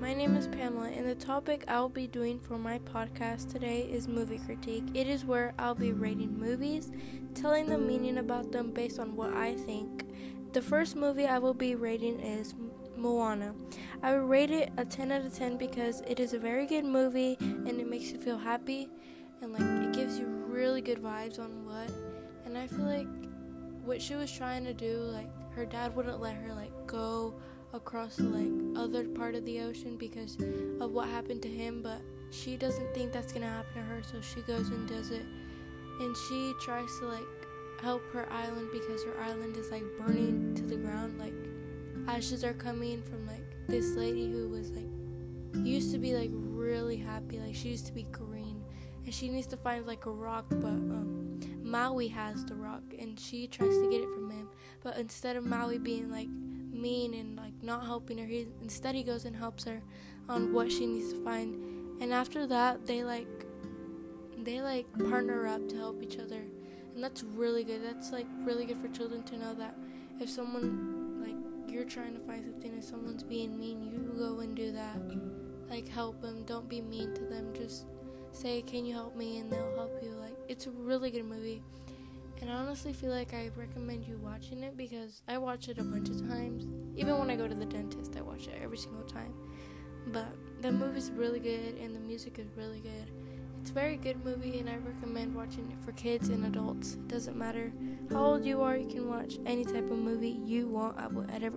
my name is Pamela, and the topic I'll be doing for my podcast today is movie critique. It is where I'll be rating movies, telling the meaning about them based on what I think. The first movie I will be rating is Moana. I would rate it a 10 out of 10 because it is a very good movie and it makes you feel happy and like it gives you really good vibes on what. And I feel like what she was trying to do, like her dad wouldn't let her like go across like other part of the ocean because of what happened to him, but she doesn't think that's gonna happen to her, so she goes and does it. And she tries to like help her island because her island is like burning to the ground, like ashes are coming from like this lady who was like used to be like really happy, like she used to be green, and she needs to find like a rock, but um, Maui has the rock, and she tries to get it from him, but instead of Maui being like mean and like not helping her. He instead he goes and helps her on what she needs to find. And after that, they like they like partner up to help each other. And that's really good. That's like really good for children to know that if someone like you're trying to find something and someone's being mean, you go and do that. Like help them. Don't be mean to them. Just say, "Can you help me?" and they'll help you. Like it's a really good movie. And I honestly feel like I recommend you watching it because I watch it a bunch of times. Even when I go to the dentist, I watch it every single time. But the movie's really good and the music is really good. It's a very good movie and I recommend watching it for kids and adults. It doesn't matter how old you are, you can watch any type of movie you want I will whatever